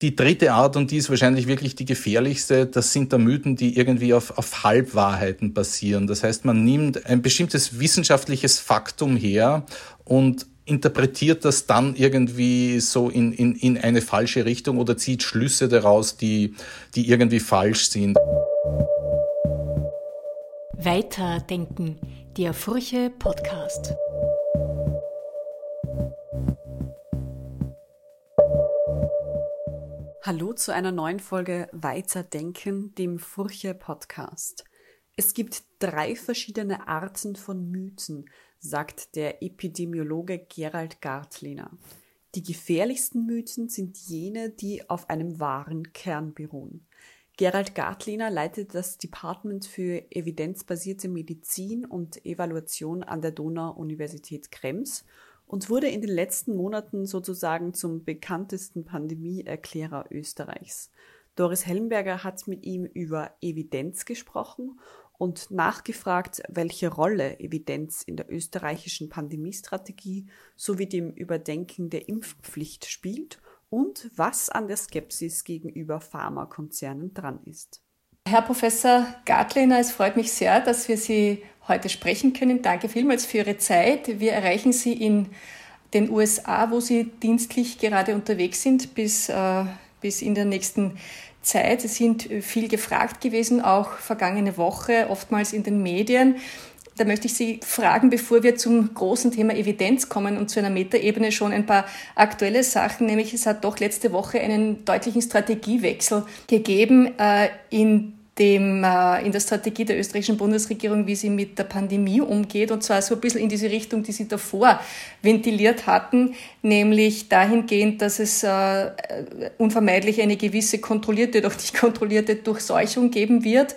Die dritte Art, und die ist wahrscheinlich wirklich die gefährlichste, das sind da Mythen, die irgendwie auf, auf Halbwahrheiten basieren. Das heißt, man nimmt ein bestimmtes wissenschaftliches Faktum her und interpretiert das dann irgendwie so in, in, in eine falsche Richtung oder zieht Schlüsse daraus, die, die irgendwie falsch sind. Weiterdenken, der Furche Podcast. Hallo zu einer neuen Folge Weiterdenken, dem Furche Podcast. Es gibt drei verschiedene Arten von Mythen, sagt der Epidemiologe Gerald Gartliner. Die gefährlichsten Mythen sind jene, die auf einem wahren Kern beruhen. Gerald Gartliner leitet das Department für evidenzbasierte Medizin und Evaluation an der Donau-Universität Krems und wurde in den letzten Monaten sozusagen zum bekanntesten Pandemieerklärer Österreichs. Doris Hellenberger hat mit ihm über Evidenz gesprochen und nachgefragt, welche Rolle Evidenz in der österreichischen Pandemiestrategie sowie dem Überdenken der Impfpflicht spielt und was an der Skepsis gegenüber Pharmakonzernen dran ist. Herr Professor Gartliner, es freut mich sehr, dass wir Sie heute sprechen können. Danke vielmals für Ihre Zeit. Wir erreichen Sie in den USA, wo Sie dienstlich gerade unterwegs sind, bis, äh, bis in der nächsten Zeit. Sie sind viel gefragt gewesen, auch vergangene Woche, oftmals in den Medien. Da möchte ich Sie fragen, bevor wir zum großen Thema Evidenz kommen und zu einer Metaebene schon ein paar aktuelle Sachen, nämlich es hat doch letzte Woche einen deutlichen Strategiewechsel gegeben äh, in dem, äh, in der Strategie der österreichischen Bundesregierung, wie sie mit der Pandemie umgeht, und zwar so ein bisschen in diese Richtung, die sie davor ventiliert hatten, nämlich dahingehend, dass es äh, unvermeidlich eine gewisse kontrollierte, doch nicht kontrollierte Durchseuchung geben wird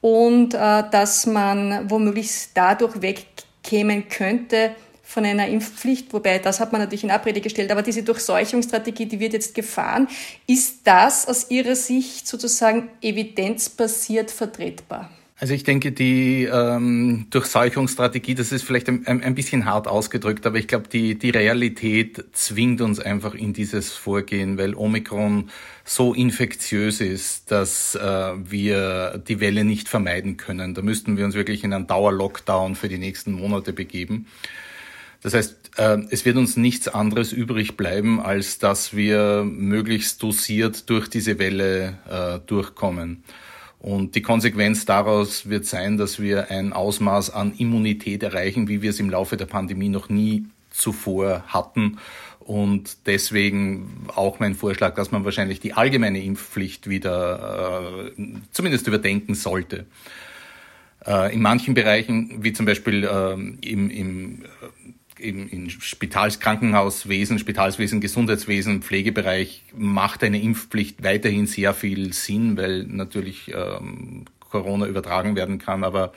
und äh, dass man womöglich dadurch wegkämen könnte, von einer Impfpflicht, wobei das hat man natürlich in Abrede gestellt, aber diese Durchseuchungsstrategie, die wird jetzt gefahren. Ist das aus Ihrer Sicht sozusagen evidenzbasiert vertretbar? Also ich denke, die ähm, Durchseuchungsstrategie, das ist vielleicht ein, ein bisschen hart ausgedrückt, aber ich glaube, die, die Realität zwingt uns einfach in dieses Vorgehen, weil Omikron so infektiös ist, dass äh, wir die Welle nicht vermeiden können. Da müssten wir uns wirklich in einen Dauerlockdown für die nächsten Monate begeben. Das heißt, äh, es wird uns nichts anderes übrig bleiben, als dass wir möglichst dosiert durch diese Welle äh, durchkommen. Und die Konsequenz daraus wird sein, dass wir ein Ausmaß an Immunität erreichen, wie wir es im Laufe der Pandemie noch nie zuvor hatten. Und deswegen auch mein Vorschlag, dass man wahrscheinlich die allgemeine Impfpflicht wieder äh, zumindest überdenken sollte. Äh, in manchen Bereichen, wie zum Beispiel äh, im, im im, im Spitals Spitalswesen, Gesundheitswesen, Pflegebereich macht eine Impfpflicht weiterhin sehr viel Sinn, weil natürlich ähm, Corona übertragen werden kann, aber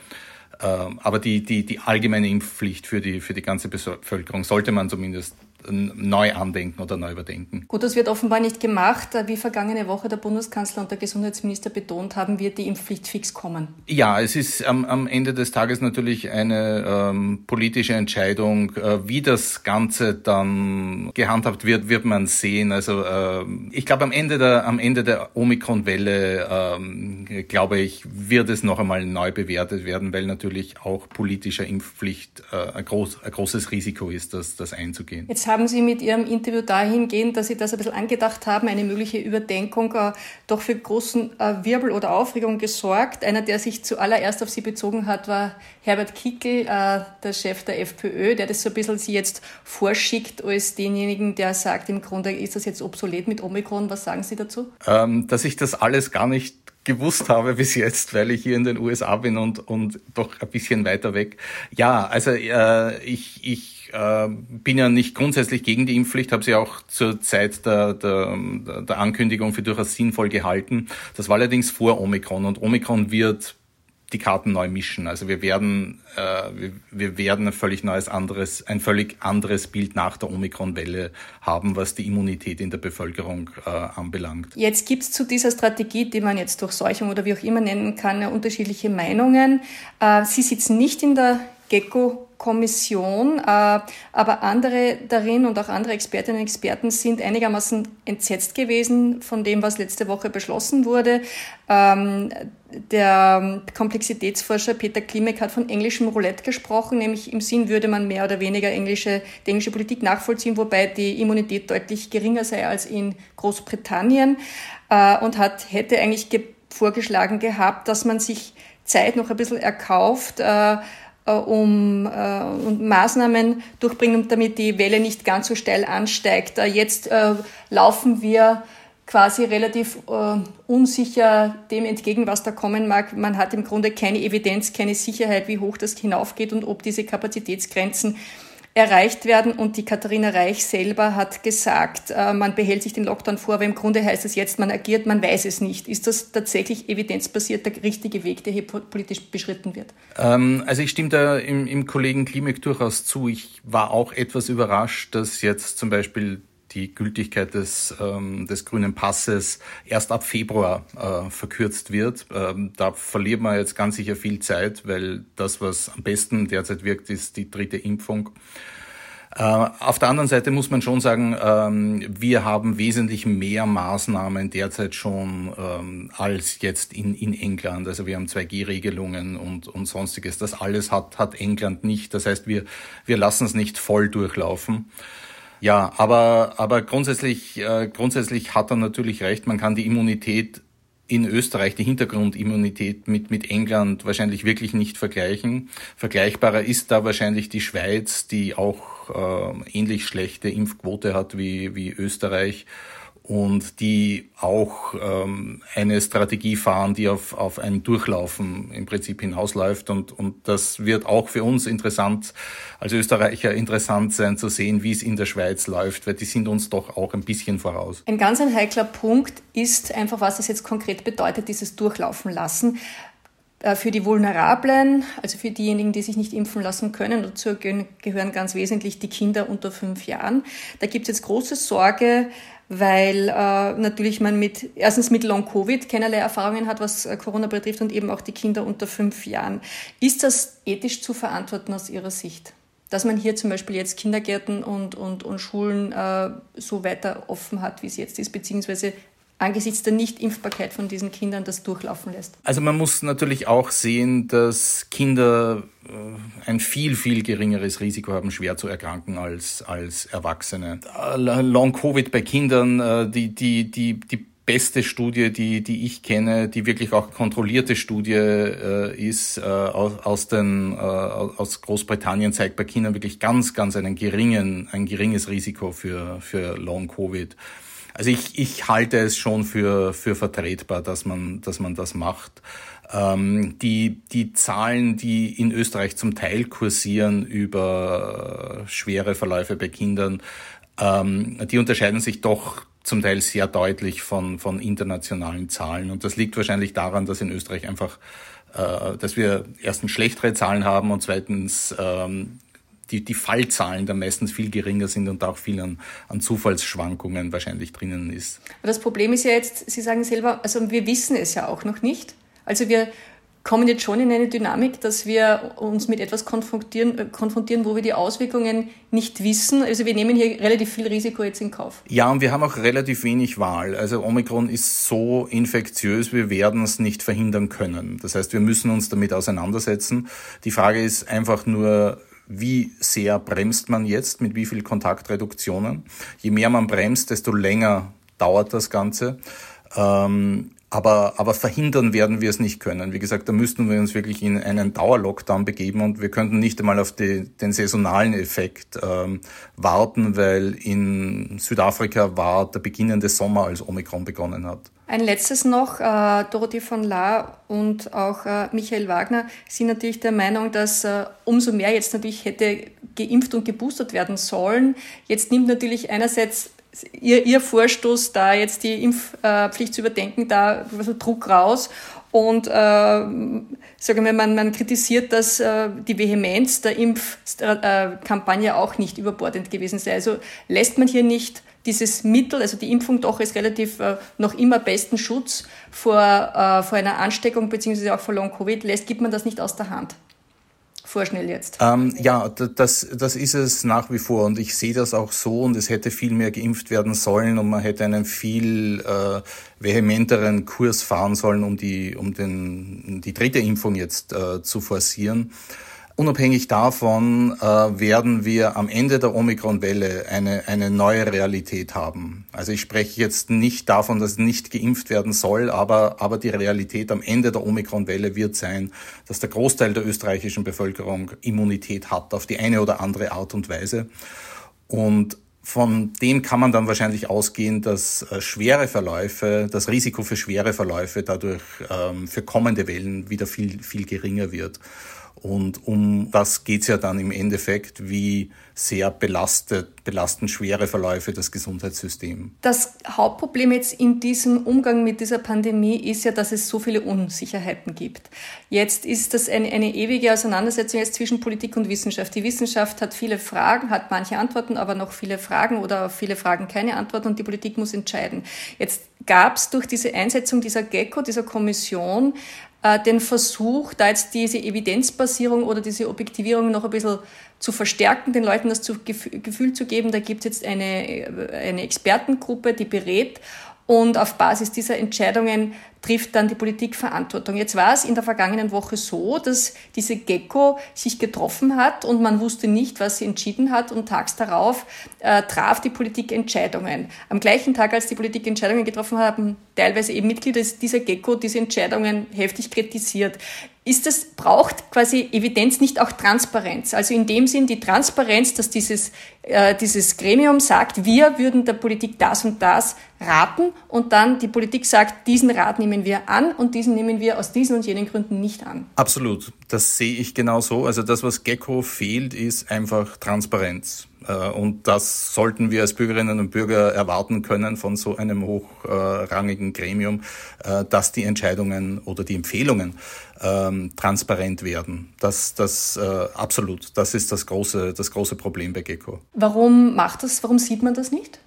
äh, aber die, die, die allgemeine Impfpflicht für die, für die ganze Bevölkerung sollte man zumindest neu andenken oder neu überdenken. Gut, das wird offenbar nicht gemacht. Wie vergangene Woche der Bundeskanzler und der Gesundheitsminister betont haben, wird die Impfpflicht fix kommen. Ja, es ist am, am Ende des Tages natürlich eine ähm, politische Entscheidung. Äh, wie das Ganze dann gehandhabt wird, wird man sehen. Also äh, ich glaube, am Ende der, am Ende der Omikron-Welle, äh, glaube ich, wird es noch einmal neu bewertet werden, weil natürlich auch politischer Impfpflicht äh, ein, groß, ein großes Risiko ist, das, das einzugehen. Jetzt haben Sie mit Ihrem Interview dahingehend, dass Sie das ein bisschen angedacht haben, eine mögliche Überdenkung, äh, doch für großen äh, Wirbel oder Aufregung gesorgt. Einer, der sich zuallererst auf Sie bezogen hat, war Herbert Kickel, äh, der Chef der FPÖ, der das so ein bisschen Sie jetzt vorschickt als denjenigen, der sagt, im Grunde ist das jetzt obsolet mit Omikron. Was sagen Sie dazu? Ähm, dass ich das alles gar nicht gewusst habe bis jetzt, weil ich hier in den USA bin und, und doch ein bisschen weiter weg. Ja, also äh, ich, ich äh, bin ja nicht grundsätzlich gegen die Impfpflicht, habe sie auch zur Zeit der, der, der Ankündigung für durchaus sinnvoll gehalten. Das war allerdings vor Omikron und Omikron wird die Karten neu mischen. Also wir werden, äh, wir, wir werden ein völlig neues anderes, ein völlig anderes Bild nach der Omikron-Welle haben, was die Immunität in der Bevölkerung äh, anbelangt. Jetzt gibt es zu dieser Strategie, die man jetzt durch Seuchung oder wie auch immer nennen kann, unterschiedliche Meinungen. Äh, Sie sitzen nicht in der Gecko-Kommission, äh, aber andere darin und auch andere Expertinnen und Experten sind einigermaßen entsetzt gewesen von dem, was letzte Woche beschlossen wurde. Ähm, der Komplexitätsforscher Peter Klimek hat von englischem Roulette gesprochen, nämlich im Sinn würde man mehr oder weniger englische, die englische Politik nachvollziehen, wobei die Immunität deutlich geringer sei als in Großbritannien äh, und hat, hätte eigentlich ge vorgeschlagen gehabt, dass man sich Zeit noch ein bisschen erkauft, äh, um äh, und Maßnahmen durchbringen, damit die Welle nicht ganz so steil ansteigt. Äh, jetzt äh, laufen wir quasi relativ äh, unsicher dem entgegen, was da kommen mag. Man hat im Grunde keine Evidenz, keine Sicherheit, wie hoch das hinaufgeht und ob diese Kapazitätsgrenzen erreicht werden. Und die Katharina Reich selber hat gesagt, äh, man behält sich den Lockdown vor, aber im Grunde heißt es jetzt, man agiert, man weiß es nicht. Ist das tatsächlich evidenzbasiert der richtige Weg, der hier politisch beschritten wird? Ähm, also ich stimme da im, im Kollegen Klimek durchaus zu. Ich war auch etwas überrascht, dass jetzt zum Beispiel die Gültigkeit des, ähm, des grünen Passes erst ab Februar äh, verkürzt wird. Ähm, da verliert man jetzt ganz sicher viel Zeit, weil das, was am besten derzeit wirkt, ist die dritte Impfung. Äh, auf der anderen Seite muss man schon sagen, ähm, wir haben wesentlich mehr Maßnahmen derzeit schon ähm, als jetzt in, in England. Also wir haben 2G-Regelungen und, und sonstiges. Das alles hat, hat England nicht. Das heißt, wir, wir lassen es nicht voll durchlaufen. Ja, aber, aber grundsätzlich, äh, grundsätzlich hat er natürlich recht. Man kann die Immunität in Österreich, die Hintergrundimmunität mit, mit England wahrscheinlich wirklich nicht vergleichen. Vergleichbarer ist da wahrscheinlich die Schweiz, die auch äh, ähnlich schlechte Impfquote hat wie, wie Österreich und die auch ähm, eine Strategie fahren, die auf, auf ein Durchlaufen im Prinzip hinausläuft. Und, und das wird auch für uns interessant, als Österreicher interessant sein zu sehen, wie es in der Schweiz läuft, weil die sind uns doch auch ein bisschen voraus. Ein ganz ein heikler Punkt ist einfach, was das jetzt konkret bedeutet, dieses Durchlaufen lassen. Äh, für die Vulnerablen, also für diejenigen, die sich nicht impfen lassen können, dazu gehören ganz wesentlich die Kinder unter fünf Jahren. Da gibt es jetzt große Sorge, weil äh, natürlich man mit erstens mit Long Covid keinerlei Erfahrungen hat, was äh, Corona betrifft und eben auch die Kinder unter fünf Jahren. Ist das ethisch zu verantworten aus Ihrer Sicht? Dass man hier zum Beispiel jetzt Kindergärten und, und, und Schulen äh, so weiter offen hat, wie es jetzt ist, beziehungsweise angesichts der Nichtimpfbarkeit von diesen Kindern das durchlaufen lässt? Also man muss natürlich auch sehen, dass Kinder äh, ein viel, viel geringeres Risiko haben, schwer zu erkranken als, als Erwachsene. Äh, Long-Covid bei Kindern, äh, die, die, die, die beste Studie, die, die ich kenne, die wirklich auch kontrollierte Studie äh, ist äh, aus, den, äh, aus Großbritannien, zeigt bei Kindern wirklich ganz, ganz einen geringen, ein geringes Risiko für, für Long-Covid. Also ich, ich halte es schon für, für vertretbar, dass man, dass man das macht. Ähm, die, die Zahlen, die in Österreich zum Teil kursieren über schwere Verläufe bei Kindern, ähm, die unterscheiden sich doch zum Teil sehr deutlich von, von internationalen Zahlen. Und das liegt wahrscheinlich daran, dass in Österreich einfach, äh, dass wir erstens schlechtere Zahlen haben und zweitens ähm, die, die Fallzahlen da meistens viel geringer sind und auch viel an, an Zufallsschwankungen wahrscheinlich drinnen ist. Aber das Problem ist ja jetzt, Sie sagen selber, also wir wissen es ja auch noch nicht. Also wir kommen jetzt schon in eine Dynamik, dass wir uns mit etwas konfrontieren, äh, konfrontieren, wo wir die Auswirkungen nicht wissen. Also wir nehmen hier relativ viel Risiko jetzt in Kauf. Ja, und wir haben auch relativ wenig Wahl. Also Omikron ist so infektiös, wir werden es nicht verhindern können. Das heißt, wir müssen uns damit auseinandersetzen. Die Frage ist einfach nur, wie sehr bremst man jetzt, mit wie viel Kontaktreduktionen. Je mehr man bremst, desto länger dauert das Ganze. Ähm, aber, aber verhindern werden wir es nicht können. Wie gesagt, da müssten wir uns wirklich in einen Dauerlockdown begeben und wir könnten nicht einmal auf die, den saisonalen Effekt ähm, warten, weil in Südafrika war der beginnende Sommer, als Omikron begonnen hat. Ein letztes noch, äh, Dorothee von Lahr und auch äh, Michael Wagner sind natürlich der Meinung, dass äh, umso mehr jetzt natürlich hätte geimpft und geboostert werden sollen. Jetzt nimmt natürlich einerseits Ihr, Ihr Vorstoß, da jetzt die Impfpflicht zu überdenken, da Druck raus. Und äh, sagen wir, man, man kritisiert, dass äh, die Vehemenz der Impfkampagne auch nicht überbordend gewesen sei. Also lässt man hier nicht dieses Mittel, also die Impfung doch ist relativ äh, noch immer besten Schutz vor, äh, vor einer Ansteckung beziehungsweise auch vor Long-Covid lässt, gibt man das nicht aus der Hand vorschnell jetzt. Ähm, ja, das, das ist es nach wie vor und ich sehe das auch so und es hätte viel mehr geimpft werden sollen und man hätte einen viel äh, vehementeren Kurs fahren sollen, um die, um den, die dritte Impfung jetzt äh, zu forcieren. Unabhängig davon äh, werden wir am Ende der Omikron-Welle eine, eine neue Realität haben. Also ich spreche jetzt nicht davon, dass nicht geimpft werden soll, aber, aber die Realität am Ende der Omikron-Welle wird sein, dass der Großteil der österreichischen Bevölkerung Immunität hat auf die eine oder andere Art und Weise. Und von dem kann man dann wahrscheinlich ausgehen, dass äh, schwere Verläufe, das Risiko für schwere Verläufe dadurch ähm, für kommende Wellen wieder viel, viel geringer wird. Und um das geht's ja dann im Endeffekt, wie sehr belastet, belasten schwere Verläufe das Gesundheitssystem. Das Hauptproblem jetzt in diesem Umgang mit dieser Pandemie ist ja, dass es so viele Unsicherheiten gibt. Jetzt ist das eine, eine ewige Auseinandersetzung jetzt zwischen Politik und Wissenschaft. Die Wissenschaft hat viele Fragen, hat manche Antworten, aber noch viele Fragen oder auf viele Fragen keine Antworten und die Politik muss entscheiden. Jetzt gab es durch diese Einsetzung dieser GECO, dieser Kommission, äh, den Versuch, da jetzt diese Evidenzbasierung oder diese Objektivierung noch ein bisschen zu verstärken, den Leuten das Gefühl zu geben, da gibt es jetzt eine, eine Expertengruppe, die berät und auf Basis dieser Entscheidungen trifft dann die Politik Verantwortung. Jetzt war es in der vergangenen Woche so, dass diese Gecko sich getroffen hat und man wusste nicht, was sie entschieden hat und tags darauf äh, traf die Politik Entscheidungen. Am gleichen Tag, als die Politik Entscheidungen getroffen hat, haben teilweise eben Mitglieder dieser Gecko diese Entscheidungen heftig kritisiert ist das, braucht quasi Evidenz nicht auch Transparenz. Also in dem Sinn die Transparenz, dass dieses, äh, dieses Gremium sagt, wir würden der Politik das und das raten und dann die Politik sagt, diesen Rat nehmen wir an und diesen nehmen wir aus diesen und jenen Gründen nicht an. Absolut, das sehe ich genau so. Also das, was Gecko fehlt, ist einfach Transparenz. Äh, und das sollten wir als Bürgerinnen und Bürger erwarten können von so einem hochrangigen Gremium, äh, dass die Entscheidungen oder die Empfehlungen ähm, transparent werden. Das, das äh, absolut. Das ist das große, das große Problem bei Gecko. Warum macht das? Warum sieht man das nicht?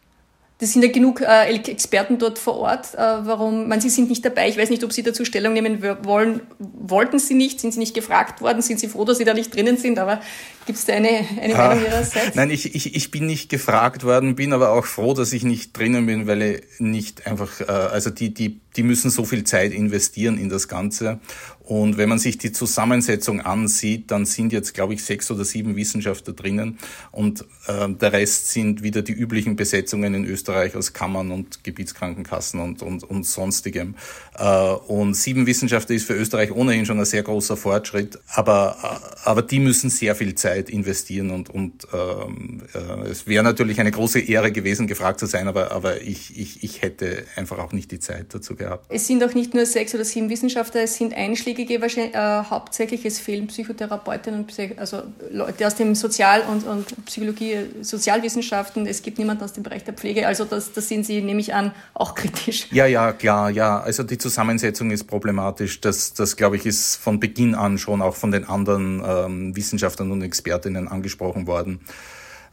Das sind ja genug äh, Experten dort vor Ort. Äh, warum? Man, Sie sind nicht dabei. Ich weiß nicht, ob Sie dazu Stellung nehmen wollen. Wollten Sie nicht? Sind Sie nicht gefragt worden? Sind Sie froh, dass Sie da nicht drinnen sind? Aber gibt es da eine, eine Meinung ah, Ihrerseits? Nein, ich, ich, ich bin nicht gefragt worden, bin aber auch froh, dass ich nicht drinnen bin, weil ich nicht einfach, äh, also die, die, die müssen so viel Zeit investieren in das Ganze. Und wenn man sich die Zusammensetzung ansieht, dann sind jetzt, glaube ich, sechs oder sieben Wissenschaftler drinnen und äh, der Rest sind wieder die üblichen Besetzungen in Österreich aus Kammern und Gebietskrankenkassen und, und, und sonstigem. Äh, und sieben Wissenschaftler ist für Österreich ohnehin schon ein sehr großer Fortschritt, aber, äh, aber die müssen sehr viel Zeit investieren und, und ähm, äh, es wäre natürlich eine große Ehre gewesen, gefragt zu sein, aber, aber ich, ich, ich hätte einfach auch nicht die Zeit dazu gehabt. Es sind auch nicht nur sechs oder sieben Wissenschaftler, es sind Einschläge einschlägige wahrscheinlich, äh, hauptsächlich, es fehlen Psychotherapeutinnen und Psych also Leute aus dem Sozial- und, und Psychologie, Sozialwissenschaften. Es gibt niemanden aus dem Bereich der Pflege. Also das, das sind Sie, nehme ich an, auch kritisch. Ja, ja, klar, ja. Also die Zusammensetzung ist problematisch. Das, das glaube ich, ist von Beginn an schon auch von den anderen ähm, Wissenschaftlern und Expertinnen angesprochen worden.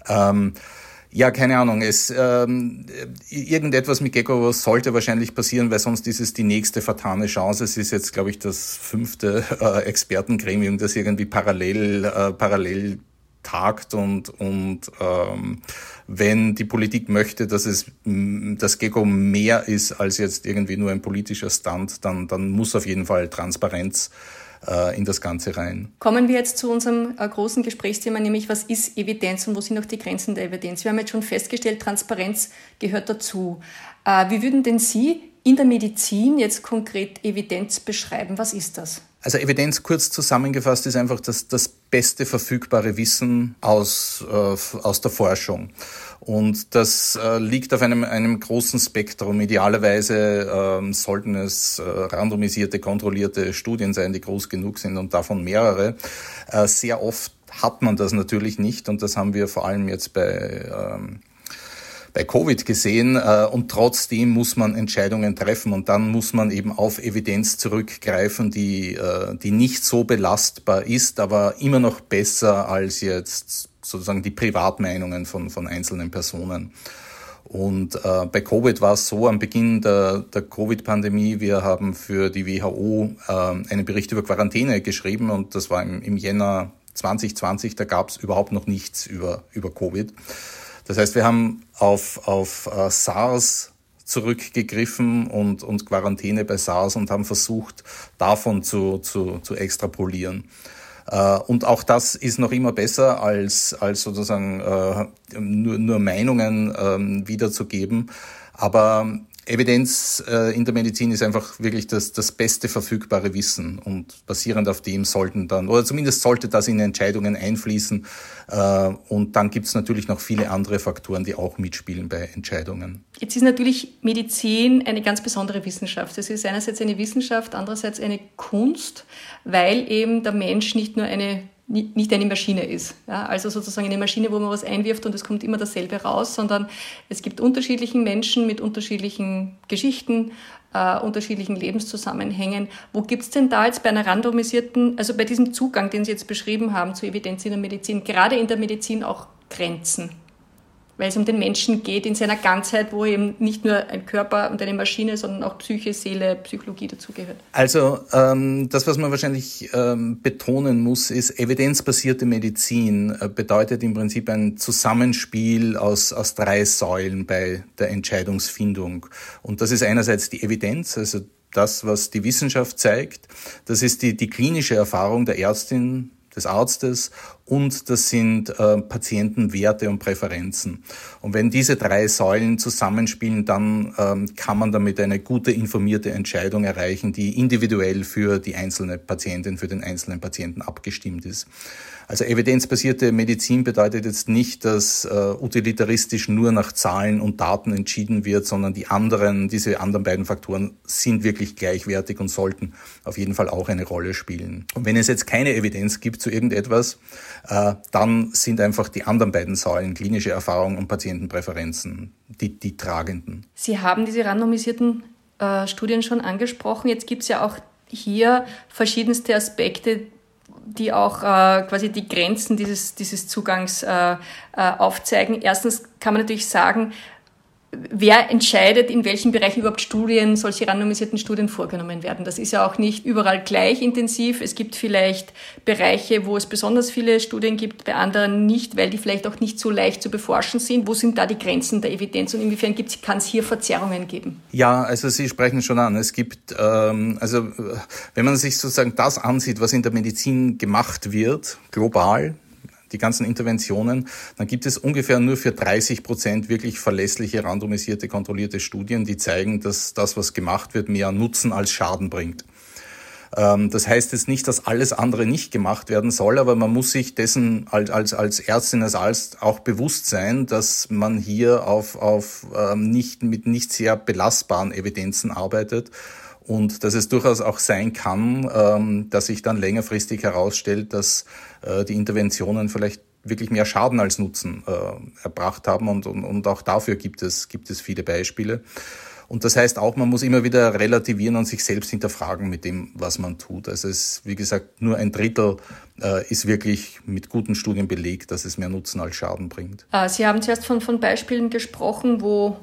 Ähm, ja, keine Ahnung. Es, ähm, irgendetwas mit Gecko sollte wahrscheinlich passieren, weil sonst ist es die nächste vertane Chance. Es ist jetzt, glaube ich, das fünfte äh, Expertengremium, das irgendwie parallel, äh, parallel tagt und, und ähm, wenn die Politik möchte, dass es das Gecko mehr ist als jetzt irgendwie nur ein politischer Stand, dann, dann muss auf jeden Fall Transparenz äh, in das Ganze rein. Kommen wir jetzt zu unserem äh, großen Gesprächsthema, nämlich was ist Evidenz und wo sind auch die Grenzen der Evidenz? Wir haben jetzt schon festgestellt, Transparenz gehört dazu. Äh, wie würden denn Sie in der Medizin jetzt konkret Evidenz beschreiben? Was ist das? Also Evidenz kurz zusammengefasst ist einfach das, das beste verfügbare Wissen aus, äh, aus der Forschung. Und das äh, liegt auf einem, einem großen Spektrum. Idealerweise äh, sollten es äh, randomisierte, kontrollierte Studien sein, die groß genug sind und davon mehrere. Äh, sehr oft hat man das natürlich nicht und das haben wir vor allem jetzt bei ähm, bei Covid gesehen äh, und trotzdem muss man Entscheidungen treffen und dann muss man eben auf Evidenz zurückgreifen, die, äh, die nicht so belastbar ist, aber immer noch besser als jetzt sozusagen die Privatmeinungen von, von einzelnen Personen. Und äh, bei Covid war es so, am Beginn der, der Covid-Pandemie, wir haben für die WHO äh, einen Bericht über Quarantäne geschrieben und das war im, im Jänner 2020, da gab es überhaupt noch nichts über, über Covid. Das heißt, wir haben auf, auf uh, SARS zurückgegriffen und, und Quarantäne bei SARS und haben versucht, davon zu, zu, zu extrapolieren. Äh, und auch das ist noch immer besser, als, als sozusagen äh, nur, nur Meinungen äh, wiederzugeben. Aber Evidenz äh, in der Medizin ist einfach wirklich das, das beste verfügbare Wissen und basierend auf dem sollten dann, oder zumindest sollte das in Entscheidungen einfließen. Äh, und dann gibt es natürlich noch viele andere Faktoren, die auch mitspielen bei Entscheidungen. Jetzt ist natürlich Medizin eine ganz besondere Wissenschaft. Es ist einerseits eine Wissenschaft, andererseits eine Kunst, weil eben der Mensch nicht nur eine nicht eine Maschine ist. Ja, also sozusagen eine Maschine, wo man was einwirft und es kommt immer dasselbe raus, sondern es gibt unterschiedlichen Menschen mit unterschiedlichen Geschichten, äh, unterschiedlichen Lebenszusammenhängen. Wo gibt es denn da jetzt bei einer randomisierten, also bei diesem Zugang, den Sie jetzt beschrieben haben zur Evidenz in der Medizin, gerade in der Medizin auch Grenzen? Weil es um den Menschen geht in seiner Ganzheit, wo eben nicht nur ein Körper und eine Maschine, sondern auch Psyche, Seele, Psychologie dazugehört. Also ähm, das, was man wahrscheinlich ähm, betonen muss, ist, evidenzbasierte Medizin äh, bedeutet im Prinzip ein Zusammenspiel aus, aus drei Säulen bei der Entscheidungsfindung. Und das ist einerseits die Evidenz, also das, was die Wissenschaft zeigt. Das ist die, die klinische Erfahrung der Ärztin, des Arztes und das sind äh, Patientenwerte und Präferenzen. Und wenn diese drei Säulen zusammenspielen, dann ähm, kann man damit eine gute informierte Entscheidung erreichen, die individuell für die einzelne Patientin, für den einzelnen Patienten abgestimmt ist. Also evidenzbasierte Medizin bedeutet jetzt nicht, dass äh, utilitaristisch nur nach Zahlen und Daten entschieden wird, sondern die anderen, diese anderen beiden Faktoren sind wirklich gleichwertig und sollten auf jeden Fall auch eine Rolle spielen. Und wenn es jetzt keine Evidenz gibt zu irgendetwas, dann sind einfach die anderen beiden Säulen, klinische Erfahrung und Patientenpräferenzen, die, die tragenden. Sie haben diese randomisierten äh, Studien schon angesprochen. Jetzt gibt es ja auch hier verschiedenste Aspekte, die auch äh, quasi die Grenzen dieses, dieses Zugangs äh, äh, aufzeigen. Erstens kann man natürlich sagen, wer entscheidet, in welchen Bereichen überhaupt Studien, solche randomisierten Studien vorgenommen werden. Das ist ja auch nicht überall gleich intensiv. Es gibt vielleicht Bereiche, wo es besonders viele Studien gibt, bei anderen nicht, weil die vielleicht auch nicht so leicht zu beforschen sind. Wo sind da die Grenzen der Evidenz und inwiefern kann es hier Verzerrungen geben? Ja, also Sie sprechen schon an. Es gibt, ähm, also wenn man sich sozusagen das ansieht, was in der Medizin gemacht wird, global, die ganzen Interventionen, dann gibt es ungefähr nur für 30 Prozent wirklich verlässliche, randomisierte, kontrollierte Studien, die zeigen, dass das, was gemacht wird, mehr Nutzen als Schaden bringt. Ähm, das heißt jetzt nicht, dass alles andere nicht gemacht werden soll, aber man muss sich dessen als, als, als Ärztin, als Arzt auch bewusst sein, dass man hier auf, auf ähm, nicht, mit nicht sehr belastbaren Evidenzen arbeitet und dass es durchaus auch sein kann, ähm, dass sich dann längerfristig herausstellt, dass äh, die Interventionen vielleicht wirklich mehr Schaden als Nutzen äh, erbracht haben und, und, und auch dafür gibt es, gibt es viele Beispiele. Und das heißt auch, man muss immer wieder relativieren und sich selbst hinterfragen mit dem, was man tut. Also es, wie gesagt, nur ein Drittel äh, ist wirklich mit guten Studien belegt, dass es mehr Nutzen als Schaden bringt. Äh, Sie haben zuerst von, von Beispielen gesprochen, wo,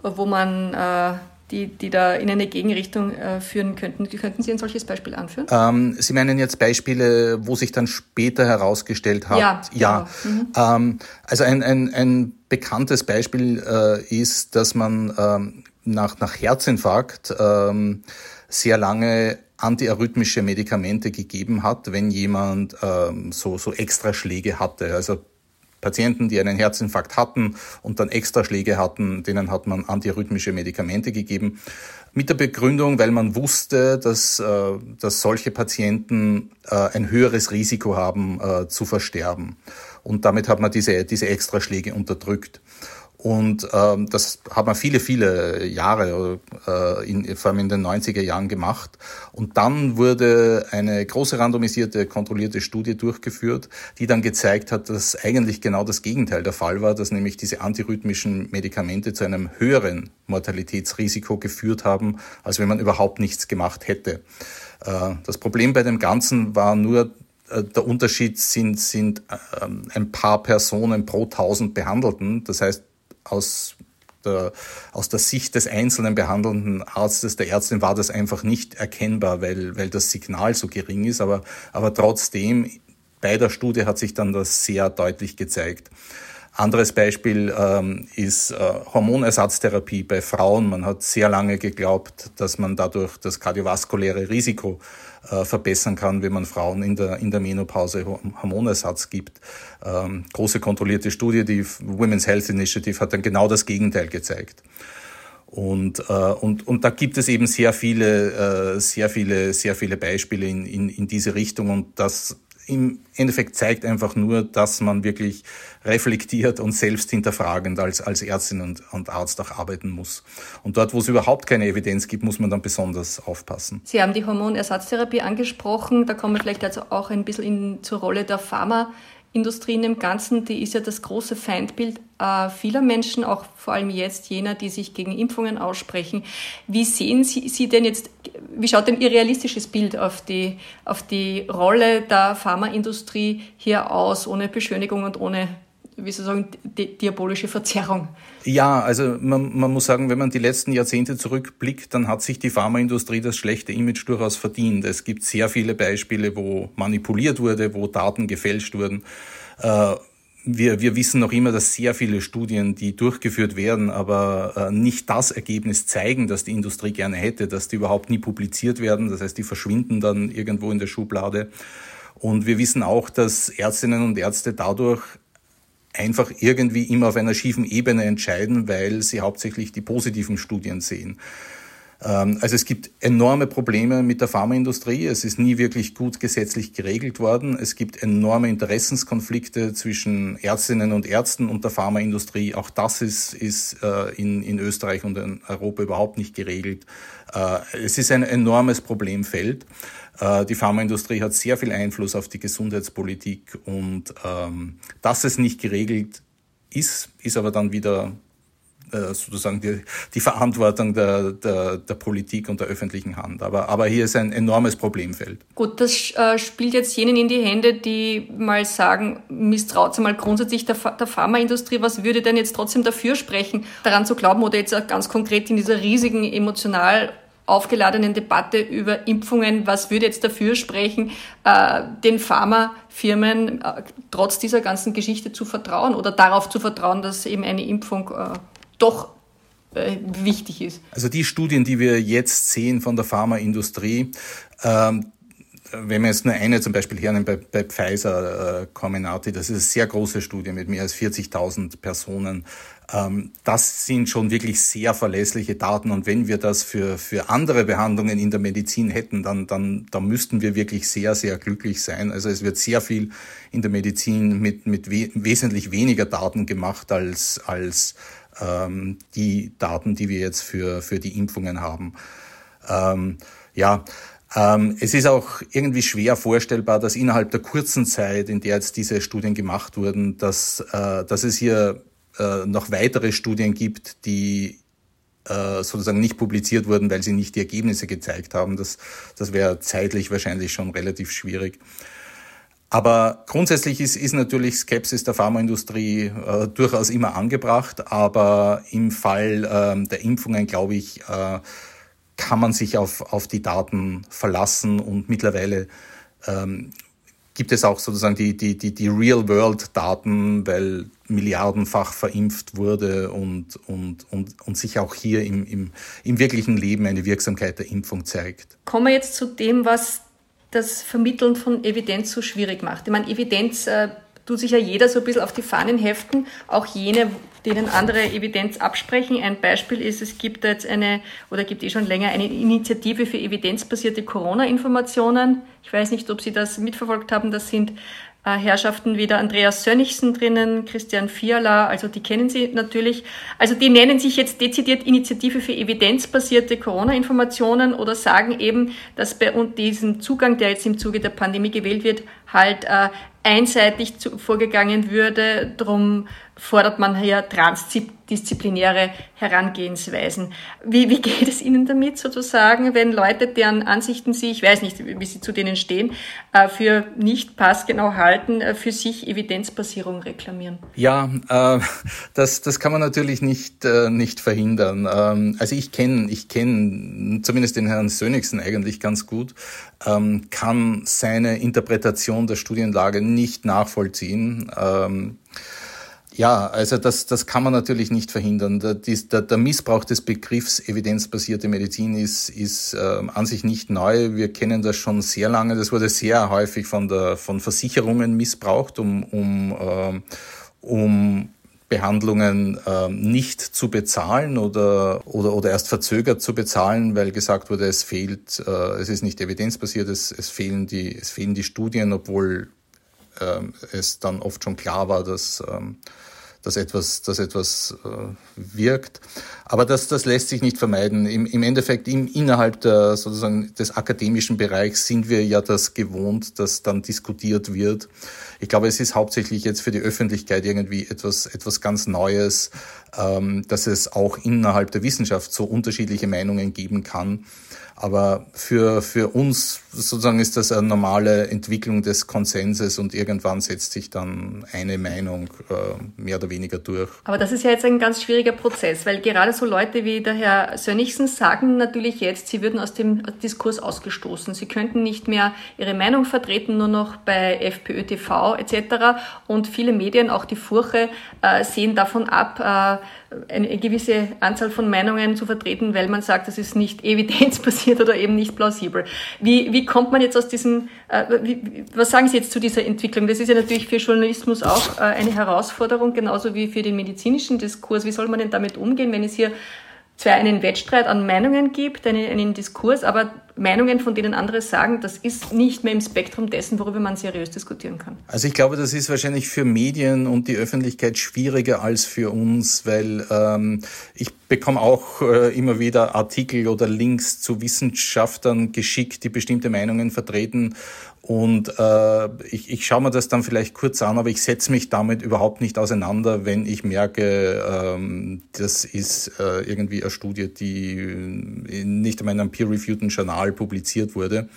wo man äh, die, die da in eine Gegenrichtung äh, führen könnten. Könnten Sie ein solches Beispiel anführen? Ähm, Sie meinen jetzt Beispiele, wo sich dann später herausgestellt hat? Ja. ja. Genau. Mhm. Ähm, also ein, ein, ein bekanntes Beispiel äh, ist, dass man ähm, nach, nach Herzinfarkt ähm, sehr lange antiarrhythmische Medikamente gegeben hat, wenn jemand ähm, so, so Extraschläge hatte. Also Patienten, die einen Herzinfarkt hatten und dann Extraschläge hatten, denen hat man antiarrhythmische Medikamente gegeben. Mit der Begründung, weil man wusste, dass, äh, dass solche Patienten äh, ein höheres Risiko haben äh, zu versterben. Und damit hat man diese, diese Extraschläge unterdrückt. Und ähm, das hat man viele, viele Jahre, äh, in, vor allem in den 90er Jahren gemacht. Und dann wurde eine große randomisierte, kontrollierte Studie durchgeführt, die dann gezeigt hat, dass eigentlich genau das Gegenteil der Fall war, dass nämlich diese antirhythmischen Medikamente zu einem höheren Mortalitätsrisiko geführt haben, als wenn man überhaupt nichts gemacht hätte. Äh, das Problem bei dem Ganzen war nur, äh, der Unterschied sind, sind ähm, ein paar Personen pro tausend Behandelten. Das heißt, aus der, aus der Sicht des einzelnen behandelnden Arztes, der Ärztin war das einfach nicht erkennbar, weil, weil das Signal so gering ist. Aber, aber trotzdem bei der Studie hat sich dann das sehr deutlich gezeigt. Anderes Beispiel ähm, ist äh, Hormonersatztherapie bei Frauen. Man hat sehr lange geglaubt, dass man dadurch das kardiovaskuläre Risiko äh, verbessern kann, wenn man Frauen in der, in der Menopause Hormonersatz gibt. Ähm, große kontrollierte Studie, die Women's Health Initiative hat dann genau das Gegenteil gezeigt. Und, äh, und, und da gibt es eben sehr viele, äh, sehr viele, sehr viele Beispiele in, in, in diese Richtung und das im Endeffekt zeigt einfach nur, dass man wirklich reflektiert und selbst hinterfragend als, als Ärztin und, und Arzt auch arbeiten muss. Und dort, wo es überhaupt keine Evidenz gibt, muss man dann besonders aufpassen. Sie haben die Hormonersatztherapie angesprochen. Da kommen wir vielleicht also auch ein bisschen in, zur Rolle der Pharma. Industrie in dem Ganzen, die ist ja das große Feindbild äh, vieler Menschen, auch vor allem jetzt jener, die sich gegen Impfungen aussprechen. Wie sehen Sie, Sie denn jetzt, wie schaut denn Ihr realistisches Bild auf die, auf die Rolle der Pharmaindustrie hier aus, ohne Beschönigung und ohne wie soll sagen, die diabolische Verzerrung. Ja, also man, man muss sagen, wenn man die letzten Jahrzehnte zurückblickt, dann hat sich die Pharmaindustrie das schlechte Image durchaus verdient. Es gibt sehr viele Beispiele, wo manipuliert wurde, wo Daten gefälscht wurden. Äh, wir, wir wissen noch immer, dass sehr viele Studien, die durchgeführt werden, aber äh, nicht das Ergebnis zeigen, das die Industrie gerne hätte, dass die überhaupt nie publiziert werden. Das heißt, die verschwinden dann irgendwo in der Schublade. Und wir wissen auch, dass Ärztinnen und Ärzte dadurch einfach irgendwie immer auf einer schiefen Ebene entscheiden, weil sie hauptsächlich die positiven Studien sehen. Ähm, also es gibt enorme Probleme mit der Pharmaindustrie. Es ist nie wirklich gut gesetzlich geregelt worden. Es gibt enorme Interessenskonflikte zwischen Ärztinnen und Ärzten und der Pharmaindustrie. Auch das ist, ist äh, in, in Österreich und in Europa überhaupt nicht geregelt. Äh, es ist ein enormes Problemfeld. Äh, die Pharmaindustrie hat sehr viel Einfluss auf die Gesundheitspolitik und ähm, dass es nicht geregelt ist, ist aber dann wieder äh, sozusagen die, die Verantwortung der, der, der Politik und der öffentlichen Hand. Aber, aber hier ist ein enormes Problemfeld. Gut, das äh, spielt jetzt jenen in die Hände, die mal sagen, misstraut mal grundsätzlich der, der Pharmaindustrie. Was würde denn jetzt trotzdem dafür sprechen, daran zu glauben oder jetzt auch ganz konkret in dieser riesigen emotional aufgeladenen Debatte über Impfungen, was würde jetzt dafür sprechen, äh, den Pharmafirmen äh, trotz dieser ganzen Geschichte zu vertrauen oder darauf zu vertrauen, dass eben eine Impfung äh, doch wichtig ist. Also die Studien, die wir jetzt sehen von der Pharmaindustrie, ähm, wenn wir jetzt nur eine zum Beispiel hernehmen bei, bei Pfizer äh, Comenati, das ist eine sehr große Studie mit mehr als 40.000 Personen. Ähm, das sind schon wirklich sehr verlässliche Daten. Und wenn wir das für, für andere Behandlungen in der Medizin hätten, dann, dann, dann müssten wir wirklich sehr, sehr glücklich sein. Also es wird sehr viel in der Medizin mit, mit we wesentlich weniger Daten gemacht als, als ähm, die Daten, die wir jetzt für, für die Impfungen haben. Ähm, ja, es ist auch irgendwie schwer vorstellbar, dass innerhalb der kurzen Zeit, in der jetzt diese Studien gemacht wurden, dass, äh, dass es hier äh, noch weitere Studien gibt, die äh, sozusagen nicht publiziert wurden, weil sie nicht die Ergebnisse gezeigt haben. Das, das wäre zeitlich wahrscheinlich schon relativ schwierig. Aber grundsätzlich ist, ist natürlich Skepsis der Pharmaindustrie äh, durchaus immer angebracht. Aber im Fall äh, der Impfungen, glaube ich, äh, kann man sich auf, auf die Daten verlassen. Und mittlerweile ähm, gibt es auch sozusagen die, die, die, die Real-World-Daten, weil milliardenfach verimpft wurde und, und, und, und sich auch hier im, im, im wirklichen Leben eine Wirksamkeit der Impfung zeigt. Kommen wir jetzt zu dem, was das Vermitteln von Evidenz so schwierig macht. Ich meine, Evidenz äh, tut sich ja jeder so ein bisschen auf die Fahnen heften, auch jene, denen andere Evidenz absprechen. Ein Beispiel ist, es gibt jetzt eine, oder gibt eh schon länger eine Initiative für evidenzbasierte Corona-Informationen. Ich weiß nicht, ob Sie das mitverfolgt haben. Das sind äh, Herrschaften wie der Andreas Sönnigsen drinnen, Christian Fiala, also die kennen Sie natürlich. Also die nennen sich jetzt dezidiert Initiative für evidenzbasierte Corona-Informationen oder sagen eben, dass bei diesem Zugang, der jetzt im Zuge der Pandemie gewählt wird, halt äh, einseitig zu, vorgegangen würde. Drum fordert man hier transdisziplinäre Herangehensweisen. Wie, wie geht es Ihnen damit sozusagen, wenn Leute, deren Ansichten Sie, ich weiß nicht, wie Sie zu denen stehen, äh, für nicht passgenau halten, äh, für sich Evidenzbasierung reklamieren? Ja, äh, das, das kann man natürlich nicht, äh, nicht verhindern. Ähm, also ich kenne ich kenn zumindest den Herrn Sönigsen eigentlich ganz gut, ähm, kann seine Interpretation der Studienlage nicht nachvollziehen. Ähm, ja, also das, das kann man natürlich nicht verhindern. Der, der, der Missbrauch des Begriffs evidenzbasierte Medizin ist, ist äh, an sich nicht neu. Wir kennen das schon sehr lange. Das wurde sehr häufig von, der, von Versicherungen missbraucht, um, um, äh, um Behandlungen äh, nicht zu bezahlen oder, oder, oder erst verzögert zu bezahlen, weil gesagt wurde, es fehlt, äh, es ist nicht evidenzbasiert, es, es, fehlen die, es fehlen die Studien, obwohl es dann oft schon klar war, dass ähm, dass etwas, dass etwas äh, wirkt. Aber das, das lässt sich nicht vermeiden. Im, im Endeffekt im, innerhalb der, sozusagen des akademischen Bereichs sind wir ja das gewohnt, dass dann diskutiert wird. Ich glaube, es ist hauptsächlich jetzt für die Öffentlichkeit irgendwie etwas, etwas ganz Neues, ähm, dass es auch innerhalb der Wissenschaft so unterschiedliche Meinungen geben kann. Aber für, für uns sozusagen ist das eine normale Entwicklung des Konsenses und irgendwann setzt sich dann eine Meinung äh, mehr oder weniger durch. Aber das ist ja jetzt ein ganz schwieriger Prozess, weil gerade so Leute wie der Herr Sönnigsen sagen natürlich jetzt, sie würden aus dem Diskurs ausgestoßen. Sie könnten nicht mehr ihre Meinung vertreten, nur noch bei FPÖ TV etc. Und viele Medien, auch die Furche, äh, sehen davon ab, äh, eine gewisse Anzahl von Meinungen zu vertreten, weil man sagt, das ist nicht evidenzbasiert oder eben nicht plausibel. Wie, wie kommt man jetzt aus diesem, äh, wie, was sagen Sie jetzt zu dieser Entwicklung? Das ist ja natürlich für Journalismus auch äh, eine Herausforderung, genauso wie für den medizinischen Diskurs. Wie soll man denn damit umgehen, wenn es hier zwar einen Wettstreit an Meinungen gibt, einen, einen Diskurs, aber Meinungen, von denen andere sagen, das ist nicht mehr im Spektrum dessen, worüber man seriös diskutieren kann. Also ich glaube, das ist wahrscheinlich für Medien und die Öffentlichkeit schwieriger als für uns, weil ähm, ich bekomme auch äh, immer wieder Artikel oder Links zu Wissenschaftlern geschickt, die bestimmte Meinungen vertreten und äh, ich, ich schaue mir das dann vielleicht kurz an, aber ich setze mich damit überhaupt nicht auseinander, wenn ich merke, ähm, das ist äh, irgendwie eine Studie, die nicht in einem peer-reviewten Journal publiziert wurde.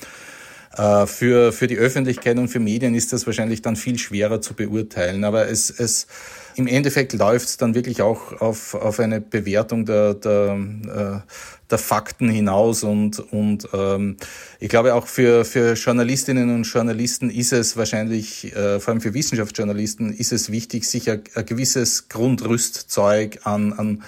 Äh, für, für die Öffentlichkeit und für Medien ist das wahrscheinlich dann viel schwerer zu beurteilen. Aber es, es im Endeffekt läuft es dann wirklich auch auf, auf eine Bewertung der, der, äh, der Fakten hinaus und, und ähm, ich glaube auch für, für Journalistinnen und Journalisten ist es wahrscheinlich, äh, vor allem für Wissenschaftsjournalisten, ist es wichtig, sich ein, ein gewisses Grundrüstzeug an, an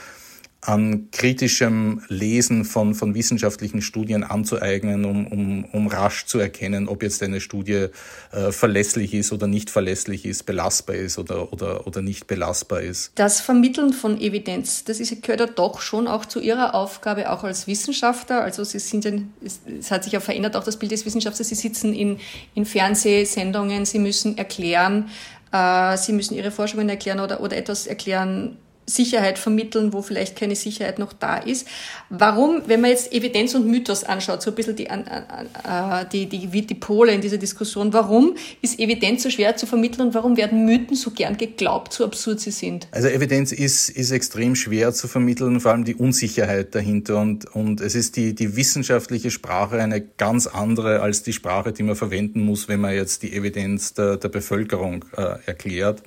an kritischem Lesen von, von wissenschaftlichen Studien anzueignen, um, um, um rasch zu erkennen, ob jetzt eine Studie äh, verlässlich ist oder nicht verlässlich ist, belastbar ist oder, oder, oder nicht belastbar ist. Das Vermitteln von Evidenz, das ist, gehört ja doch schon auch zu Ihrer Aufgabe, auch als Wissenschaftler. Also Sie sind ja, es, es hat sich ja verändert, auch das Bild des Wissenschaftlers. Sie sitzen in, in Fernsehsendungen, Sie müssen erklären, äh, Sie müssen Ihre Forschungen erklären oder, oder etwas erklären, Sicherheit vermitteln, wo vielleicht keine Sicherheit noch da ist. Warum, wenn man jetzt Evidenz und Mythos anschaut, so ein bisschen die, äh, die, die, die Pole in dieser Diskussion, warum ist Evidenz so schwer zu vermitteln und warum werden Mythen so gern geglaubt, so absurd sie sind? Also Evidenz ist, ist extrem schwer zu vermitteln, vor allem die Unsicherheit dahinter und, und es ist die, die wissenschaftliche Sprache eine ganz andere als die Sprache, die man verwenden muss, wenn man jetzt die Evidenz der, der Bevölkerung äh, erklärt.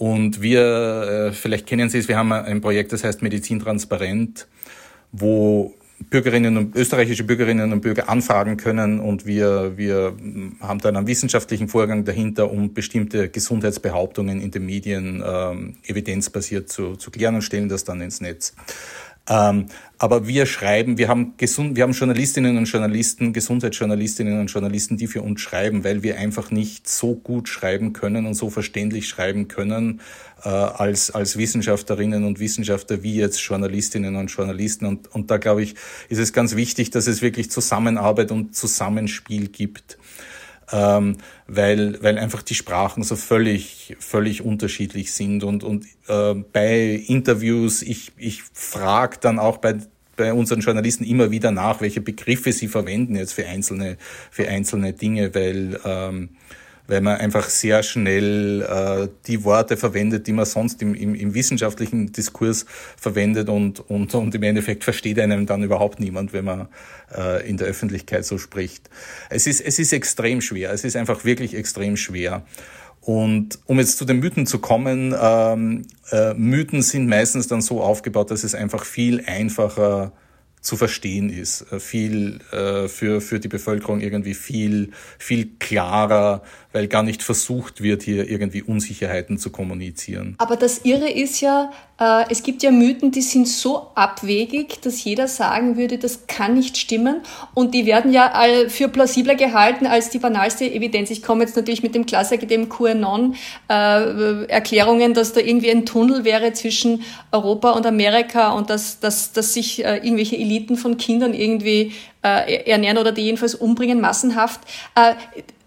Und wir, äh, vielleicht kennen Sie es, wir haben ein Projekt, das heißt Medizin transparent, wo Bürgerinnen und österreichische Bürgerinnen und Bürger anfragen können und wir, wir haben dann einen wissenschaftlichen Vorgang dahinter, um bestimmte Gesundheitsbehauptungen in den Medien ähm, evidenzbasiert zu, zu klären und stellen das dann ins Netz. Ähm, aber wir schreiben, wir haben, gesund, wir haben Journalistinnen und Journalisten, Gesundheitsjournalistinnen und Journalisten, die für uns schreiben, weil wir einfach nicht so gut schreiben können und so verständlich schreiben können äh, als, als Wissenschaftlerinnen und Wissenschaftler wie jetzt Journalistinnen und Journalisten. Und, und da glaube ich, ist es ganz wichtig, dass es wirklich Zusammenarbeit und Zusammenspiel gibt ähm, weil, weil einfach die Sprachen so völlig, völlig unterschiedlich sind. Und, und äh, bei Interviews, ich, ich frage dann auch bei, bei unseren Journalisten immer wieder nach, welche Begriffe sie verwenden jetzt für einzelne, für einzelne Dinge, weil, ähm, weil man einfach sehr schnell äh, die Worte verwendet, die man sonst im, im, im wissenschaftlichen Diskurs verwendet und, und, und im Endeffekt versteht einem dann überhaupt niemand, wenn man äh, in der Öffentlichkeit so spricht. Es ist, es ist extrem schwer, es ist einfach wirklich extrem schwer. Und um jetzt zu den Mythen zu kommen, ähm, äh, Mythen sind meistens dann so aufgebaut, dass es einfach viel einfacher zu verstehen ist, äh, viel äh, für, für die Bevölkerung irgendwie viel, viel klarer, weil gar nicht versucht wird, hier irgendwie Unsicherheiten zu kommunizieren. Aber das Irre ist ja, äh, es gibt ja Mythen, die sind so abwegig, dass jeder sagen würde, das kann nicht stimmen. Und die werden ja für plausibler gehalten als die banalste Evidenz. Ich komme jetzt natürlich mit dem Klassiker, dem QAnon-Erklärungen, äh, dass da irgendwie ein Tunnel wäre zwischen Europa und Amerika und dass, dass, dass sich äh, irgendwelche Eliten von Kindern irgendwie äh, ernähren oder die jedenfalls umbringen, massenhaft.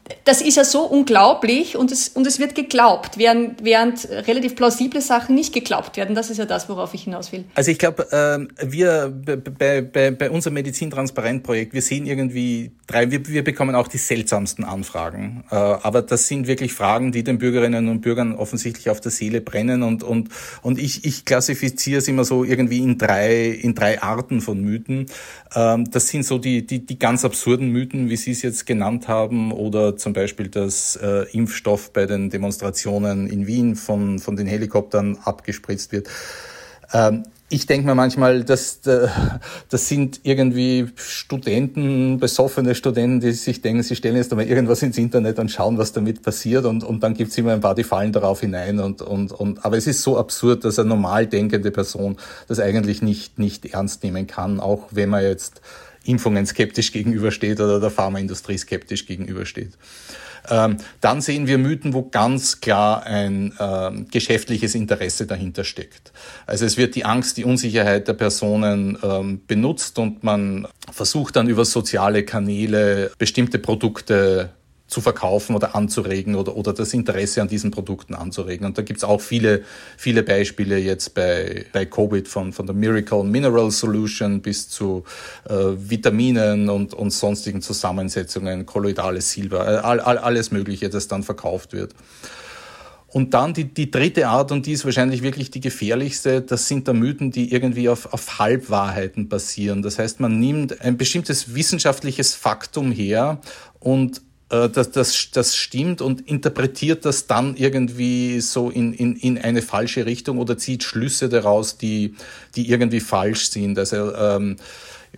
Äh, das ist ja so unglaublich und es, und es wird geglaubt, während, während relativ plausible Sachen nicht geglaubt werden. Das ist ja das, worauf ich hinaus will. Also ich glaube, äh, wir bei, bei, bei unserem Medizin-Transparent-Projekt, wir sehen irgendwie drei, wir, wir bekommen auch die seltsamsten Anfragen. Äh, aber das sind wirklich Fragen, die den Bürgerinnen und Bürgern offensichtlich auf der Seele brennen und, und, und ich, ich klassifiziere es immer so irgendwie in drei, in drei Arten von Mythen. Ähm, das sind so die, die, die ganz absurden Mythen, wie Sie es jetzt genannt haben oder zum Beispiel, dass äh, Impfstoff bei den Demonstrationen in Wien von, von den Helikoptern abgespritzt wird. Ähm, ich denke mir manchmal, dass äh, das sind irgendwie Studenten, besoffene Studenten, die sich denken, sie stellen jetzt einmal irgendwas ins Internet und schauen, was damit passiert und, und dann gibt's immer ein paar, die fallen darauf hinein und, und, und aber es ist so absurd, dass eine normal denkende Person das eigentlich nicht, nicht ernst nehmen kann, auch wenn man jetzt Impfungen skeptisch gegenübersteht oder der Pharmaindustrie skeptisch gegenübersteht. Ähm, dann sehen wir Mythen, wo ganz klar ein ähm, geschäftliches Interesse dahinter steckt. Also es wird die Angst, die Unsicherheit der Personen ähm, benutzt und man versucht dann über soziale Kanäle bestimmte Produkte zu verkaufen oder anzuregen oder, oder das Interesse an diesen Produkten anzuregen. Und da gibt's auch viele, viele Beispiele jetzt bei, bei Covid von, von der Miracle Mineral Solution bis zu äh, Vitaminen und, und sonstigen Zusammensetzungen, kolloidales Silber, äh, all, all, alles Mögliche, das dann verkauft wird. Und dann die, die dritte Art, und die ist wahrscheinlich wirklich die gefährlichste, das sind da Mythen, die irgendwie auf, auf Halbwahrheiten basieren. Das heißt, man nimmt ein bestimmtes wissenschaftliches Faktum her und äh, das, das, das stimmt und interpretiert das dann irgendwie so in, in, in eine falsche Richtung oder zieht Schlüsse daraus, die, die irgendwie falsch sind. Also ähm,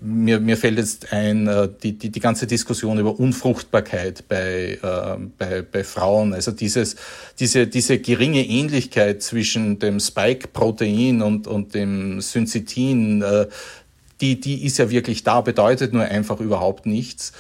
mir, mir fällt jetzt ein, äh, die, die, die ganze Diskussion über Unfruchtbarkeit bei, äh, bei, bei Frauen, also dieses, diese, diese geringe Ähnlichkeit zwischen dem Spike-Protein und, und dem Syncytin, äh, die, die ist ja wirklich da, bedeutet nur einfach überhaupt nichts.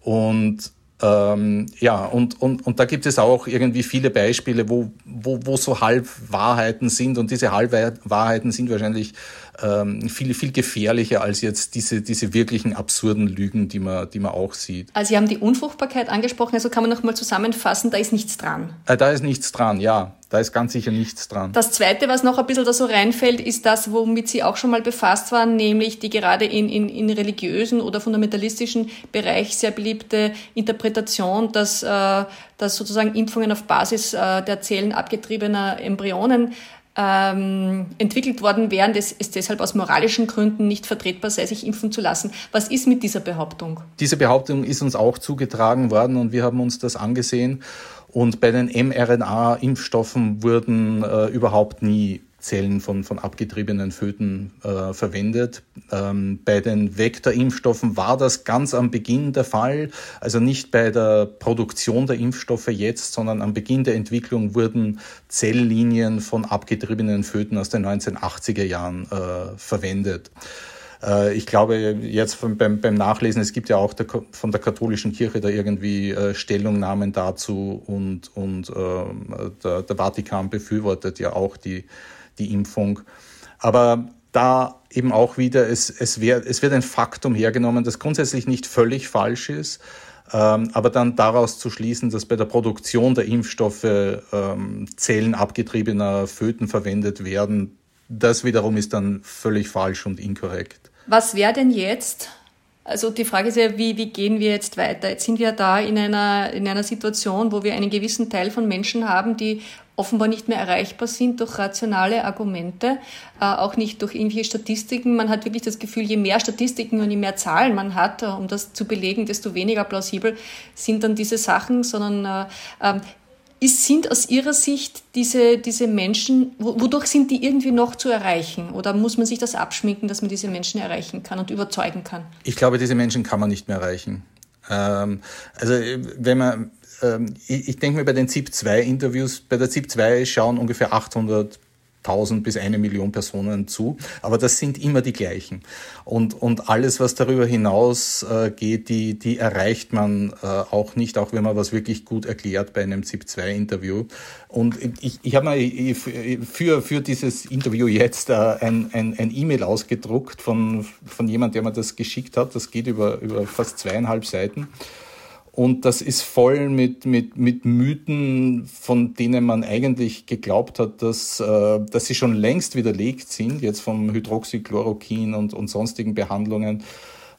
Und ähm, ja, und, und, und da gibt es auch irgendwie viele Beispiele, wo, wo, wo so Halbwahrheiten sind. Und diese Halbwahrheiten sind wahrscheinlich ähm, viel, viel gefährlicher als jetzt diese, diese wirklichen absurden Lügen, die man, die man auch sieht. Also Sie haben die Unfruchtbarkeit angesprochen, also kann man nochmal zusammenfassen, da ist nichts dran. Äh, da ist nichts dran, ja. Da ist ganz sicher nichts dran. Das Zweite, was noch ein bisschen da so reinfällt, ist das, womit Sie auch schon mal befasst waren, nämlich die gerade in, in, in religiösen oder fundamentalistischen Bereich sehr beliebte Interpretation, dass, äh, dass sozusagen Impfungen auf Basis äh, der Zellen abgetriebener Embryonen ähm, entwickelt worden wären, das ist deshalb aus moralischen Gründen nicht vertretbar sei, sich impfen zu lassen. Was ist mit dieser Behauptung? Diese Behauptung ist uns auch zugetragen worden und wir haben uns das angesehen. Und bei den mRNA-Impfstoffen wurden äh, überhaupt nie Zellen von, von abgetriebenen Föten äh, verwendet. Ähm, bei den Vektorimpfstoffen war das ganz am Beginn der Fall, also nicht bei der Produktion der Impfstoffe jetzt, sondern am Beginn der Entwicklung wurden Zelllinien von abgetriebenen Föten aus den 1980er Jahren äh, verwendet. Äh, ich glaube jetzt beim, beim Nachlesen, es gibt ja auch der, von der katholischen Kirche da irgendwie äh, Stellungnahmen dazu und, und äh, der, der Vatikan befürwortet ja auch die die Impfung. Aber da eben auch wieder, es, es, wär, es wird ein Faktum hergenommen, das grundsätzlich nicht völlig falsch ist, ähm, aber dann daraus zu schließen, dass bei der Produktion der Impfstoffe ähm, Zellen abgetriebener Föten verwendet werden, das wiederum ist dann völlig falsch und inkorrekt. Was wäre denn jetzt Also die Frage ist ja, wie, wie gehen wir jetzt weiter? Jetzt sind wir da in einer, in einer Situation, wo wir einen gewissen Teil von Menschen haben, die offenbar nicht mehr erreichbar sind durch rationale Argumente, äh, auch nicht durch irgendwelche Statistiken. Man hat wirklich das Gefühl, je mehr Statistiken und je mehr Zahlen man hat, äh, um das zu belegen, desto weniger plausibel sind dann diese Sachen, sondern äh, äh, ist, sind aus Ihrer Sicht diese, diese Menschen, wodurch sind die irgendwie noch zu erreichen? Oder muss man sich das abschminken, dass man diese Menschen erreichen kann und überzeugen kann? Ich glaube, diese Menschen kann man nicht mehr erreichen. Ähm, also wenn man, ähm, ich, ich denke mir bei den ZIP-2-Interviews, bei der ZIP-2 schauen ungefähr 800 1000 bis eine Million Personen zu, aber das sind immer die gleichen. Und, und alles, was darüber hinaus äh, geht, die, die erreicht man äh, auch nicht, auch wenn man was wirklich gut erklärt bei einem ZIP-2-Interview. Und ich, ich habe mal für, für dieses Interview jetzt äh, ein, ein, ein E-Mail ausgedruckt von, von jemand, der mir das geschickt hat. Das geht über, über fast zweieinhalb Seiten. Und das ist voll mit, mit, mit Mythen, von denen man eigentlich geglaubt hat, dass, äh, dass sie schon längst widerlegt sind, jetzt vom Hydroxychloroquin und, und sonstigen Behandlungen.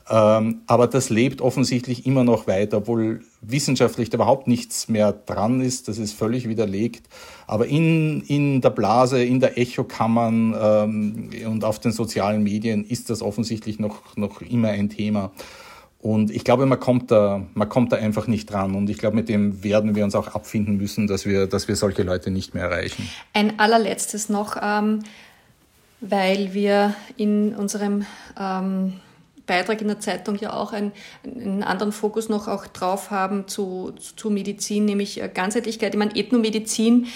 Ähm, aber das lebt offensichtlich immer noch weiter, obwohl wissenschaftlich da überhaupt nichts mehr dran ist. Das ist völlig widerlegt. Aber in, in der Blase, in der Echokammern ähm, und auf den sozialen Medien ist das offensichtlich noch, noch immer ein Thema. Und ich glaube, man kommt da, man kommt da einfach nicht dran. Und ich glaube, mit dem werden wir uns auch abfinden müssen, dass wir, dass wir solche Leute nicht mehr erreichen. Ein allerletztes noch, ähm, weil wir in unserem ähm, Beitrag in der Zeitung ja auch einen, einen anderen Fokus noch auch drauf haben zu, zu Medizin, nämlich äh, Ganzheitlichkeit. Ich meine, Ethnomedizin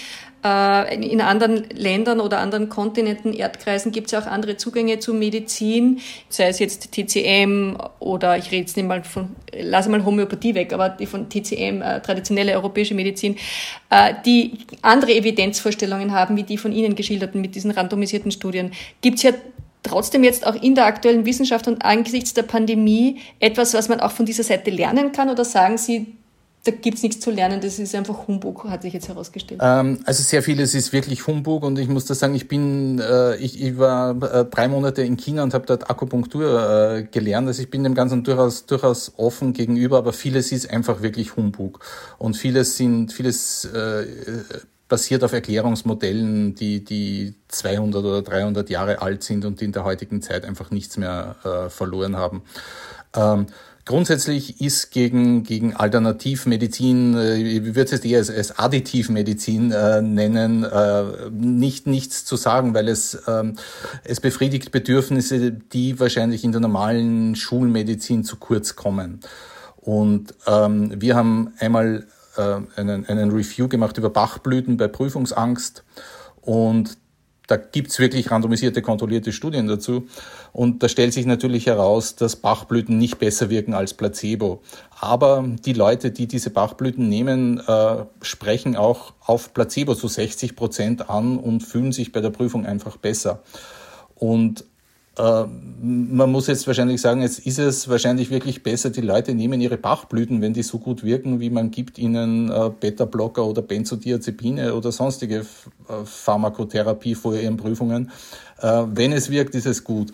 in anderen Ländern oder anderen Kontinenten, Erdkreisen gibt es ja auch andere Zugänge zu Medizin, sei es jetzt TCM oder ich rede jetzt nicht mal von, lasse mal Homöopathie weg, aber die von TCM, äh, traditionelle europäische Medizin, äh, die andere Evidenzvorstellungen haben, wie die von Ihnen geschilderten mit diesen randomisierten Studien. Gibt es ja trotzdem jetzt auch in der aktuellen Wissenschaft und angesichts der Pandemie etwas, was man auch von dieser Seite lernen kann? Oder sagen Sie, da gibt es nichts zu lernen, das ist einfach Humbug, hat sich jetzt herausgestellt. Ähm, also sehr vieles ist wirklich Humbug und ich muss da sagen, ich bin, äh, ich, ich war äh, drei Monate in China und habe dort Akupunktur äh, gelernt. Also ich bin dem Ganzen durchaus, durchaus offen gegenüber, aber vieles ist einfach wirklich Humbug. Und vieles sind, vieles äh, basiert auf Erklärungsmodellen, die, die 200 oder 300 Jahre alt sind und die in der heutigen Zeit einfach nichts mehr äh, verloren haben. Ähm, Grundsätzlich ist gegen, gegen Alternativmedizin, äh, ich würde es eher als, als Additivmedizin äh, nennen, äh, nicht nichts zu sagen, weil es, ähm, es befriedigt Bedürfnisse, die wahrscheinlich in der normalen Schulmedizin zu kurz kommen. Und ähm, wir haben einmal äh, einen, einen Review gemacht über Bachblüten bei Prüfungsangst und da gibt's wirklich randomisierte, kontrollierte Studien dazu. Und da stellt sich natürlich heraus, dass Bachblüten nicht besser wirken als Placebo. Aber die Leute, die diese Bachblüten nehmen, äh, sprechen auch auf Placebo zu 60 Prozent an und fühlen sich bei der Prüfung einfach besser. Und man muss jetzt wahrscheinlich sagen, jetzt ist es wahrscheinlich wirklich besser, die Leute nehmen ihre Bachblüten, wenn die so gut wirken, wie man gibt ihnen äh, Beta-Blocker oder Benzodiazepine oder sonstige äh, Pharmakotherapie vor ihren Prüfungen. Wenn es wirkt, ist es gut.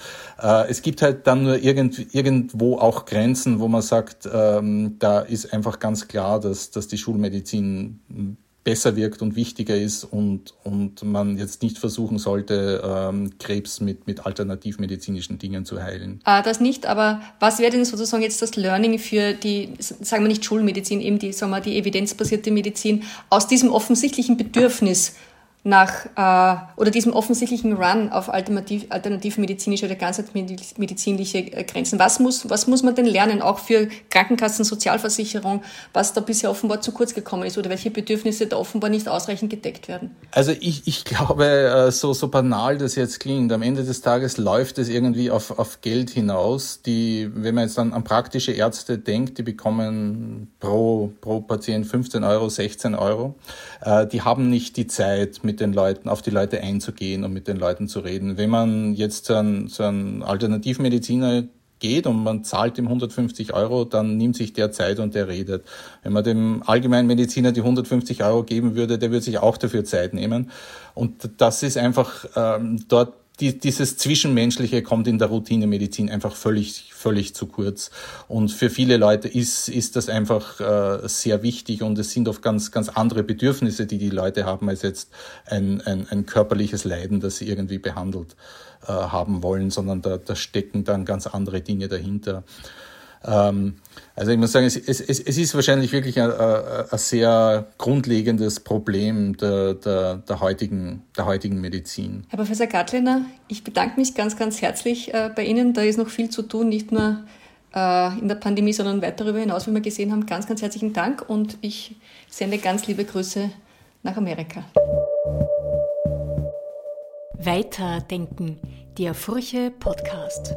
Es gibt halt dann nur irgend, irgendwo auch Grenzen, wo man sagt, ähm, da ist einfach ganz klar, dass, dass die Schulmedizin besser wirkt und wichtiger ist und, und man jetzt nicht versuchen sollte, ähm, Krebs mit, mit alternativmedizinischen Dingen zu heilen. Ah, das nicht, aber was wäre denn sozusagen jetzt das Learning für die, sagen wir nicht Schulmedizin, eben die, sagen wir, die evidenzbasierte Medizin aus diesem offensichtlichen Bedürfnis nach äh, oder diesem offensichtlichen Run auf alternativ, alternativmedizinische oder ganzheitmedizinische äh, Grenzen. Was muss, was muss man denn lernen, auch für Krankenkassen, Sozialversicherung, was da bisher offenbar zu kurz gekommen ist oder welche Bedürfnisse da offenbar nicht ausreichend gedeckt werden? Also ich, ich glaube, äh, so, so banal das jetzt klingt, am Ende des Tages läuft es irgendwie auf, auf Geld hinaus. Die, wenn man jetzt dann an praktische Ärzte denkt, die bekommen pro, pro Patient 15 Euro, 16 Euro. Äh, die haben nicht die Zeit, mit mit den Leuten, auf die Leute einzugehen und mit den Leuten zu reden. Wenn man jetzt zu einem, zu einem Alternativmediziner geht und man zahlt ihm 150 Euro, dann nimmt sich der Zeit und der redet. Wenn man dem Allgemeinmediziner die 150 Euro geben würde, der würde sich auch dafür Zeit nehmen. Und das ist einfach, ähm, dort die, dieses Zwischenmenschliche kommt in der Routinemedizin einfach völlig, völlig zu kurz. Und für viele Leute ist, ist das einfach äh, sehr wichtig und es sind oft ganz, ganz andere Bedürfnisse, die die Leute haben, als jetzt ein, ein, ein körperliches Leiden, das sie irgendwie behandelt äh, haben wollen, sondern da, da stecken dann ganz andere Dinge dahinter. Ähm, also ich muss sagen, es, es, es ist wahrscheinlich wirklich ein, ein sehr grundlegendes Problem der, der, der, heutigen, der heutigen Medizin. Herr Professor Gartliner, ich bedanke mich ganz, ganz herzlich äh, bei Ihnen. Da ist noch viel zu tun, nicht nur äh, in der Pandemie, sondern weit darüber hinaus, wie wir gesehen haben. Ganz, ganz herzlichen Dank und ich sende ganz liebe Grüße nach Amerika. Weiterdenken, der Furche Podcast.